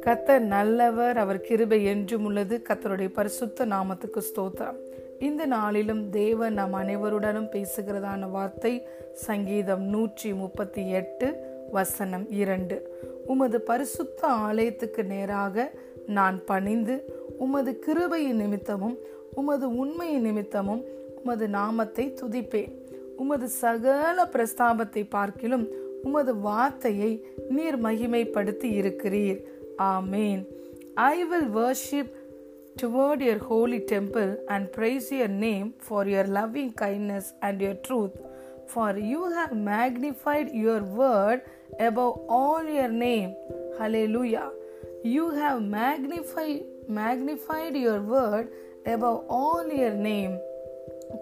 கத்தர் நல்லவர் அவர் கிருபை என்றும் உள்ளது. கத்தருடைய பரிசுத்த நாமத்துக்கு ஸ்தோத்திரம். இந்த நாளிலும் தேவன் நம் அனைவருடனும் பேசுகிறதான வார்த்தை சங்கீதம் நூற்றி முப்பத்தி எட்டு வசனம் இரண்டு. உமது பரிசுத்த ஆலயத்துக்கு நேராக நான் பணிந்து உமது கிருபையின் நிமித்தமும் உமது உண்மையின் நிமித்தமும் உமது நாமத்தை துதிப்பேன். உமது சகல பிரஸ்தாபத்தை பார்க்கிலும் உமது வார்த்தையை நீர் மகிமைப்படுத்தி இருக்கிறீர் ஆமேன் I will worship toward your holy temple and praise your name for your loving kindness and your truth. For you have magnified your word above all your name. Hallelujah. You have magnified magnified your word above all your name.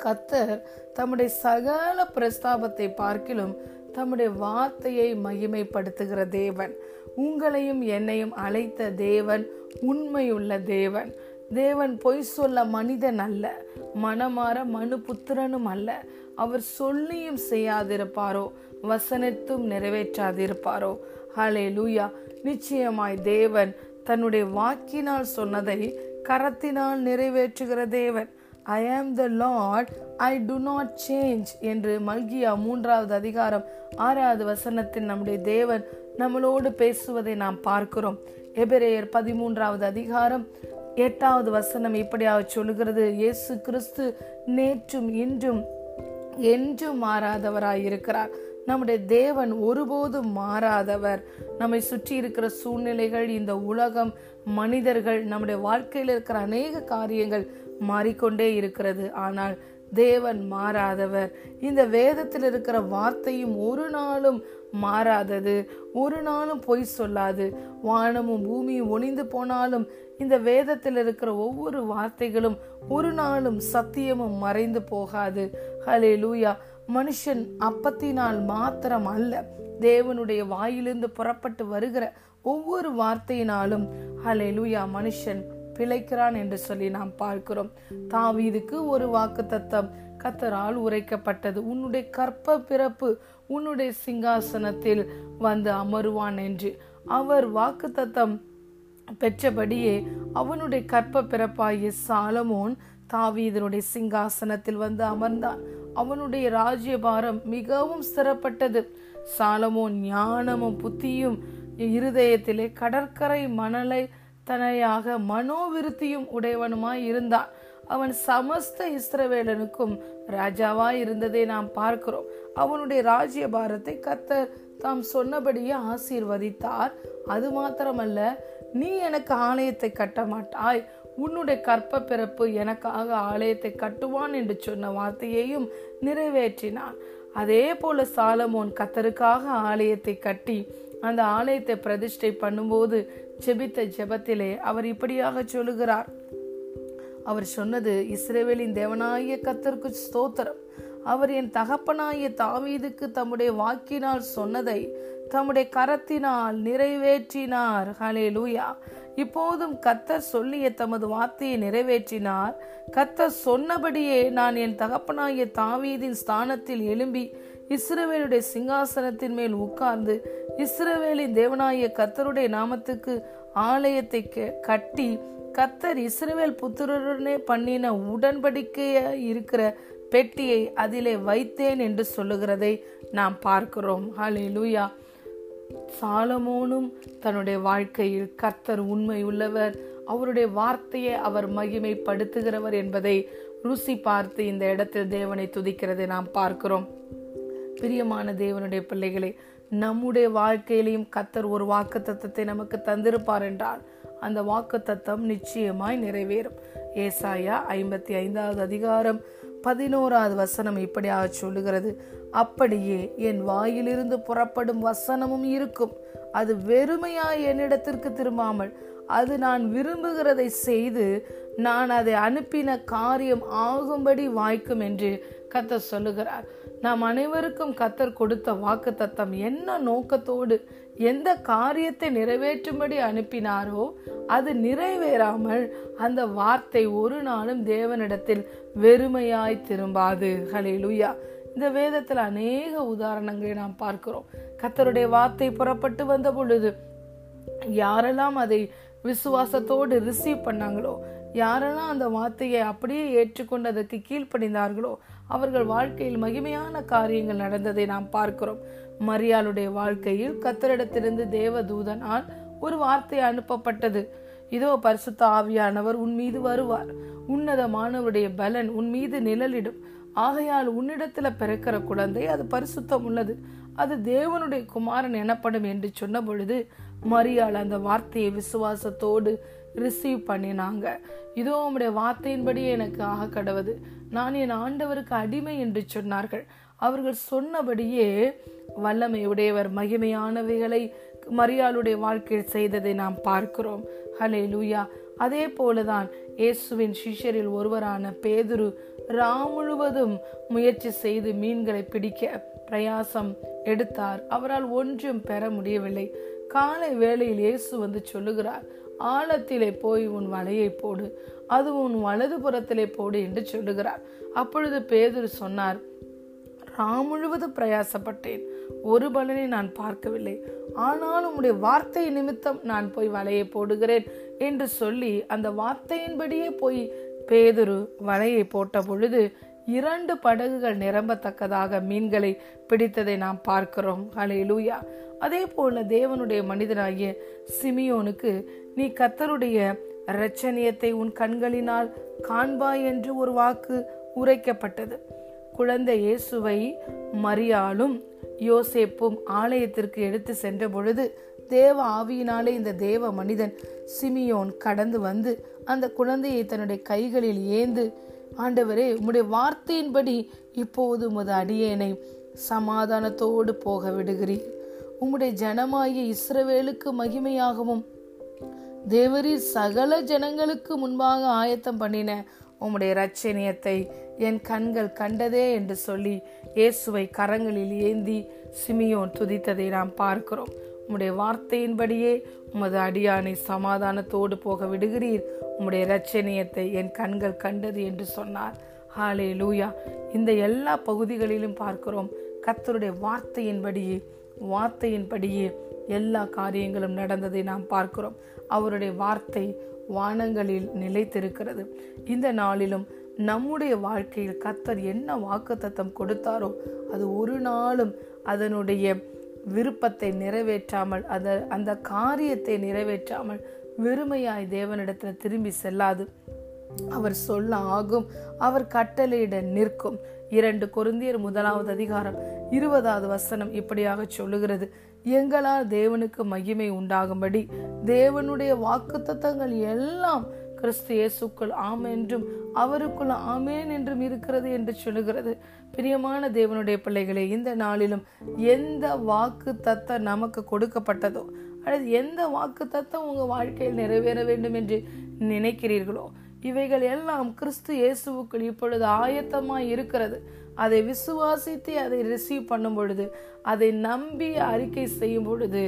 கத்தர் தம்முடைய சகல பிரஸ்தாபத்தை பார்க்கிலும் தம்முடைய வார்த்தையை மகிமைப்படுத்துகிற தேவன். உங்களையும் என்னையும் அழைத்த தேவன் உண்மையுள்ள தேவன். தேவன் பொய் சொல்ல மனிதன் அல்ல மனமாற மனு புத்திரனும் அல்ல. அவர் சொல்லியும் செய்யாதிருப்பாரோ வசனத்தும் நிறைவேற்றாதிருப்பாரோ. ஹலே லூயா நிச்சயமாய் தேவன் தன்னுடைய வாக்கினால் சொன்னதை கரத்தினால் நிறைவேற்றுகிற தேவன். I am the Lord I do not change என்று மல்கியா மூன்றாவது அதிகாரம் ஆறாவது வசனத்தில் நம்முடைய தேவன் நம்மளோடு பேசுவதை நாம் பார்க்கிறோம். எபிரேயர் பதிமூன்றாவது அதிகாரம் எட்டாவது வசனம் இப்படியாக சொல்லுகிறது. இயேசு கிறிஸ்து நேற்றும் இன்றும் என்றும் மாறாதவராய் இருக்கிறார் நம்முடைய தேவன் ஒருபோதும் மாறாதவர். நம்மை சுற்றி இருக்கிற சூழ்நிலைகள் இந்த உலகம் மனிதர்கள் நம்முடைய வாழ்க்கையில் இருக்கிற அநேக காரியங்கள் மாறிக்கொண்டே இருக்கிறது. ஆனால் தேவன் மாறாதவர். இந்த வேதத்தில் இருக்கிற வார்த்தையும் ஒரு நாளும் மாறாதது. ஒரு நாளும் பொய் சொல்லாது. வானமும் பூமியும் ஒளிந்து போனாலும் இந்த வேதத்தில் இருக்கிற ஒவ்வொரு வார்த்தைகளும் ஒரு நாளும் சத்தியமும் மறைந்து போகாது. ஹலே லூயா மனுஷன் அப்பத்தினால் மாத்திரம் அல்ல. தேவனுடைய வாயிலிருந்து புறப்பட்டு வருகிற ஒவ்வொரு வார்த்தையினாலும் ஹலே லூயா மனுஷன் பிழைக்கிறான் என்று சொல்லி நாம் பார்க்கிறோம். தாவீதுக்கு ஒரு வாக்கு தத்தம் கத்தரால் உரைக்கப்பட்டது. உன்னுடைய கற்ப பிறப்பு உன்னுடைய சிங்காசனத்தில் வந்து அமருவான் என்று. அவர் வாக்கு தத்தம் பெற்றபடியே அவனுடைய கற்ப பிறப்பாகிய சாலமோன் தாவீதனுடைய சிங்காசனத்தில் வந்து அமர்ந்தான். அவனுடைய ராஜ்யபாரம் மிகவும் சிறப்பட்டது. சாலமோன் ஞானமும் புத்தியும் இருதயத்திலே கடற்கரை மணலை தனையாக மனோவிருத்தியும் உடையவனுமாய் இருந்தான். அவன் சமஸ்த இஸ்ரவேலனுக்கும் ராஜாவாய் இருந்ததை நாம் பார்க்கிறோம். அவனுடைய ராஜ்ய பாரத்தை கத்தர் தாம் சொன்னபடியே ஆசீர்வதித்தார். அது மாத்திரமல்ல நீ எனக்கு ஆலயத்தை கட்ட மாட்டாய் உன்னுடைய கற்ப பிறப்பு எனக்காக ஆலயத்தை கட்டுவான் என்று சொன்ன வார்த்தையையும் நிறைவேற்றினான். அதே போல சாலமோன் கத்தருக்காக ஆலயத்தை கட்டி அந்த ஆலயத்தை பிரதிஷ்டை பண்ணும்போது ஜெபித்த ஜெபத்திலே அவர் இப்படியாக சொல்லுகிறார். அவர் சொன்னது இஸ்ரேவேலின் தேவனாய கத்தருக்கு ஸ்தோத்திரம். அவர் என் தகப்பனாய தாவீதுக்கு தம்முடைய வாக்கினால் சொன்னதை தம்முடைய கரத்தினால் நிறைவேற்றினார். ஹலே லூயா இப்போதும் கத்தர் சொல்லிய தமது வார்த்தையை நிறைவேற்றினார். கத்தர் சொன்னபடியே நான் என் தகப்பனாய தாவீதின் ஸ்தானத்தில் எழும்பி இஸ்ரவேலுடைய சிங்காசனத்தின் மேல் உட்கார்ந்து இஸ்ரவேலின் தேவனாய கத்தருடைய நாமத்துக்கு ஆலயத்தை கட்டி கத்தர் இஸ்ரவேல் புத்திரருடனே பண்ணின உடன்படிக்கைய இருக்கிற பெட்டியை அதிலே வைத்தேன் என்று சொல்லுகிறதை நாம் பார்க்கிறோம். ஹலே லூயா சாலமோனும் தன்னுடைய வாழ்க்கையில் கர்த்தர் உண்மை உள்ளவர். அவருடைய வார்த்தையை அவர் மகிமைப்படுத்துகிறவர் என்பதை ருசி பார்த்து இந்த இடத்தில் தேவனை துதிக்கிறதை நாம் பார்க்கிறோம். பிரியமான தேவனுடைய பிள்ளைகளை நம்முடைய வாழ்க்கையிலையும் கத்தர் ஒரு வாக்கு தத்தத்தை நமக்கு தந்திருப்பார் என்றால் அந்த வாக்கு தத்தம் நிச்சயமாய் நிறைவேறும். ஏசாயா ஐம்பத்தி ஐந்தாவது அதிகாரம் பதினோராவது வசனம் இப்படியாக சொல்லுகிறது. அப்படியே என் வாயிலிருந்து புறப்படும் வசனமும் இருக்கும். அது வெறுமையாய் என்னிடத்திற்கு திரும்பாமல் அது நான் விரும்புகிறதை செய்து நான் அதை அனுப்பின காரியம் ஆகும்படி வாய்க்கும் என்று கத்தர் சொல்லுகிறார். நாம் அனைவருக்கும் கத்தர் கொடுத்த வாக்கு தத்தம் என்ன நோக்கத்தோடு எந்த காரியத்தை நிறைவேற்றும்படி அனுப்பினாரோ அது நிறைவேறாமல் அந்த வார்த்தை ஒரு நாளும் தேவனிடத்தில் வெறுமையாய் திரும்பாது. ஹலிலுயா இந்த வேதத்தில் அநேக உதாரணங்களை நாம் பார்க்கிறோம். கத்தருடைய வார்த்தை புறப்பட்டு வந்த பொழுது யாரெல்லாம் அதை விசுவாசத்தோடு ரிசீவ் பண்ணாங்களோ யாரெல்லாம் அந்த வார்த்தையை அப்படியே ஏற்றுக்கொண்டு அதற்கு கீழ்ப்படிந்தார்களோ அவர்கள் வாழ்க்கையில் மகிமையான காரியங்கள் நடந்ததை நாம் பார்க்கிறோம். மரியாளுடைய வாழ்க்கையில் கத்தரிடத்திலிருந்து தேவதூதனால் ஒரு வார்த்தை அனுப்பப்பட்டது. இதோ பரிசுத்த ஆவியானவர் உன் மீது வருவார். உன்னதமானவருடைய பலன் உன் மீது நிழலிடும். ஆகையால் உன்னிடத்துல பிறக்கிற குழந்தை அது பரிசுத்தம் உள்ளது. அது தேவனுடைய குமாரன் எனப்படும் என்று சொன்ன பொழுது மரியாள் அந்த வார்த்தையை விசுவாசத்தோடு ரிசீவ் பண்ணினாங்க. இதோ உம்முடைய வார்த்தையின்படி எனக்கு ஆக கடவுது. நான் என் ஆண்டவருக்கு அடிமை என்று சொன்னார்கள். அவர்கள் சொன்னபடியே வல்லமை உடையவர் மகிமையானவைகளை மரியாளுடைய வாழ்க்கையில் செய்ததை நாம் பார்க்கிறோம். ஹலே லூயா அதே போலதான் இயேசுவின் சிஷ்யரில் ஒருவரான பேதுரு ரா முழுவதும் முயற்சி செய்து மீன்களை பிடிக்க பிரயாசம் எடுத்தார். அவரால் ஒன்றும் பெற முடியவில்லை. காலை வேளையில் இயேசு வந்து சொல்லுகிறார் ஆழத்திலே போய் உன் வலையை போடு. அது உன் வலது புறத்திலே போடு என்று சொல்லுகிறார். அப்பொழுது பேதுரு சொன்னார் ராம் முழுவதும் பிரயாசப்பட்டேன். ஒரு பலனை நான் பார்க்கவில்லை. ஆனால் உம்முடைய வார்த்தை நிமித்தம் நான் போய் வலையை போடுகிறேன் என்று சொல்லி அந்த வார்த்தையின்படியே போய் பேதுரு வலையை போட்ட பொழுது இரண்டு படகுகள் நிரம்பத்தக்கதாக மீன்களை பிடித்ததை நாம் பார்க்கிறோம். ஹலே லூயா அதே போல தேவனுடைய மனிதனாகிய சிமியோனுக்கு நீ கத்தருடைய இரட்சணியத்தை உன் கண்களினால் காண்பாய் என்று ஒரு வாக்கு உரைக்கப்பட்டது. குழந்தை இயேசுவை மரியாளும் யோசேப்பும் ஆலயத்திற்கு எடுத்து சென்ற பொழுது தேவ ஆவியினாலே இந்த தேவ மனிதன் சிமியோன் கடந்து வந்து அந்த குழந்தையை தன்னுடைய கைகளில் ஏந்து ஆண்டவரே உம்முடைய வார்த்தையின்படி இப்போது உமது அடியேனை சமாதானத்தோடு போக விடுகிறீர் உம்முடைய ஜனமாகிய இஸ்ரவேலுக்கு மகிமையாகவும் தேவரீர் சகல ஜனங்களுக்கு முன்பாக ஆயத்தம் பண்ணின உம்முடைய ரட்சணியத்தை என் கண்கள் கண்டதே என்று சொல்லி இயேசுவை கரங்களில் ஏந்தி சிமியோன் துதித்ததை நாம் பார்க்கிறோம். உம்முடைய வார்த்தையின்படியே உமது அடியானை சமாதானத்தோடு போக விடுகிறீர். உம்முடைய ரட்சணியத்தை என் கண்கள் கண்டது என்று சொன்னார். ஹாலே லூயா இந்த எல்லா பகுதிகளிலும் பார்க்கிறோம். கத்தருடைய வார்த்தையின்படியே வார்த்தையின்படியே எல்லா காரியங்களும் நடந்ததை நாம் பார்க்கிறோம். அவருடைய வார்த்தை வானங்களில் நிலைத்திருக்கிறது. இந்த நாளிலும் நம்முடைய வாழ்க்கையில் கத்தர் என்ன வாக்குத்தத்தம் கொடுத்தாரோ அது ஒரு நாளும் அதனுடைய விருப்பத்தை நிறைவேற்றாமல் அத அந்த காரியத்தை நிறைவேற்றாமல் வெறுமையாய் தேவனிடத்தில் திரும்பி செல்லாது. அவர் சொல்ல ஆகும் அவர் கட்டளையிட நிற்கும். இரண்டு கொருந்தியர் முதலாவது அதிகாரம் இருபதாவது வசனம் இப்படியாக சொல்லுகிறது. எங்களால் தேவனுக்கு மகிமை உண்டாகும்படி தேவனுடைய வாக்குத்தத்தங்கள் எல்லாம் கிறிஸ்து இயேசுக்குள் ஆம் என்றும் அவருக்குள் ஆமேன் என்றும் இருக்கிறது என்று சொல்லுகிறது. பிரியமான தேவனுடைய பிள்ளைகளே இந்த நாளிலும் எந்த வாக்கு தத்த நமக்கு கொடுக்கப்பட்டதோ அல்லது எந்த வாக்கு தத்தம் உங்க வாழ்க்கையில் நிறைவேற வேண்டும் என்று நினைக்கிறீர்களோ இவைகள் எல்லாம் கிறிஸ்து இயேசுவுக்குள் இப்பொழுது ஆயத்தமாய் இருக்கிறது. அதை விசுவாசித்து அதை ரிசீவ் பண்ணும் பொழுது அதை நம்பி அறிக்கை செய்யும் பொழுது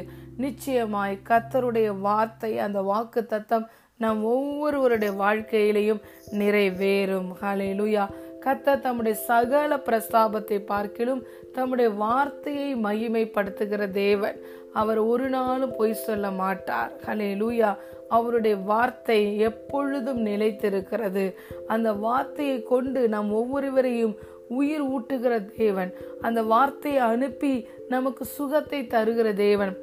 நிச்சயமாய் கத்தருடைய வார்த்தை அந்த வாக்கு தத்தம் நம் ஒவ்வொருவருடைய வாழ்க்கையிலையும் நிறைவேறும். ஹலே லுயா கத்த தம்முடைய சகல பிரஸ்தாபத்தை பார்க்கிலும் தம்முடைய வார்த்தையை மகிமைப்படுத்துகிற தேவன். அவர் ஒரு நாளும் பொய் சொல்ல மாட்டார். ஹலே லூயா அவருடைய வார்த்தை எப்பொழுதும் நிலைத்திருக்கிறது. அந்த வார்த்தையை கொண்டு நம் ஒவ்வொருவரையும் உயிர் ஊட்டுகிற தேவன். அந்த வார்த்தையை அனுப்பி நமக்கு சுகத்தை தருகிற தேவன்.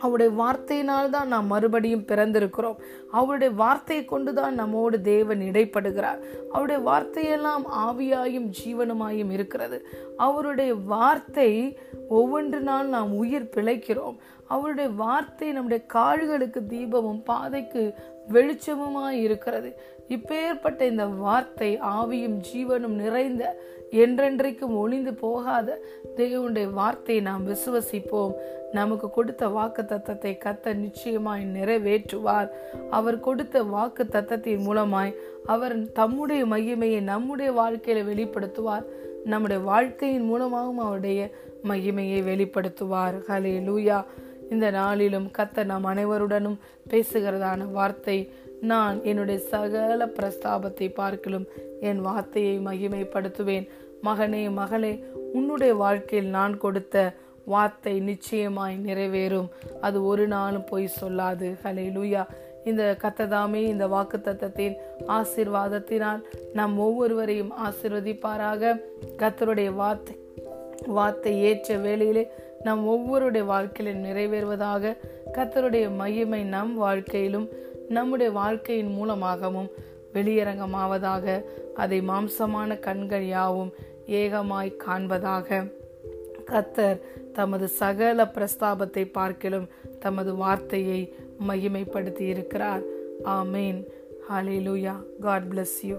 அவருடைய வார்த்தையினால் தான் நாம் மறுபடியும் பிறந்திருக்கிறோம். அவருடைய வார்த்தையை கொண்டுதான் நம்மோடு தேவன் இடைப்படுகிறார். அவருடைய வார்த்தையெல்லாம் ஆவியாயும் ஜீவனமாயும் இருக்கிறது. அவருடைய வார்த்தை ஒவ்வொன்று நாள் நாம் உயிர் பிழைக்கிறோம். அவருடைய வார்த்தை நம்முடைய கால்களுக்கு தீபமும் பாதைக்கு வெளிச்சமுமாய் இருக்கிறது. இப்பேற்பட்ட இந்த வார்த்தை ஆவியும் ஜீவனும் நிறைந்த என்றென்றைக்கும் ஒளிந்து போகாத தேவனுடைய வார்த்தையை நாம் விசுவசிப்போம். நமக்கு கொடுத்த வாக்கு தத்தத்தை கத்த நிச்சயமாய் நிறைவேற்றுவார். அவர் கொடுத்த வாக்கு தத்தத்தின் மூலமாய் அவர் தம்முடைய மகிமையை நம்முடைய வாழ்க்கையில வெளிப்படுத்துவார். நம்முடைய வாழ்க்கையின் மூலமாகவும் அவருடைய மகிமையை வெளிப்படுத்துவார். ஹலே லூயா இந்த நாளிலும் கத்த நாம் அனைவருடனும் பேசுகிறதான வார்த்தை நான் என்னுடைய சகல பிரஸ்தாபத்தை பார்க்கலும் என் வார்த்தையை மகிமைப்படுத்துவேன். மகனே மகளே உன்னுடைய வாழ்க்கையில் நான் கொடுத்த வார்த்தை நிச்சயமாய் நிறைவேறும். அது ஒரு நாளும் பொய் சொல்லாது. ஹலே லூயா இந்த கத்ததாமே இந்த வாக்கு தத்தத்தின் ஆசிர்வாதத்தினால் நம் ஒவ்வொருவரையும் ஆசிர்வதிப்பாராக. கத்தருடைய வார்த்தை வார்த்தை ஏற்ற வேளையிலே நம் ஒவ்வொருடைய வாழ்க்கையிலும் நிறைவேறுவதாக. கத்தருடைய மகிமை நம் வாழ்க்கையிலும் நம்முடைய வாழ்க்கையின் மூலமாகவும் வெளியரங்கமாவதாக அதை மாம்சமான கண்கள் யாவும் ஏகமாய் காண்பதாக. கத்தர் தமது சகல பிரஸ்தாபத்தை பார்க்கிலும் தமது வார்த்தையை மகிமைப்படுத்தி இருக்கிறார் ஆமேன். ஹalleluya. God bless you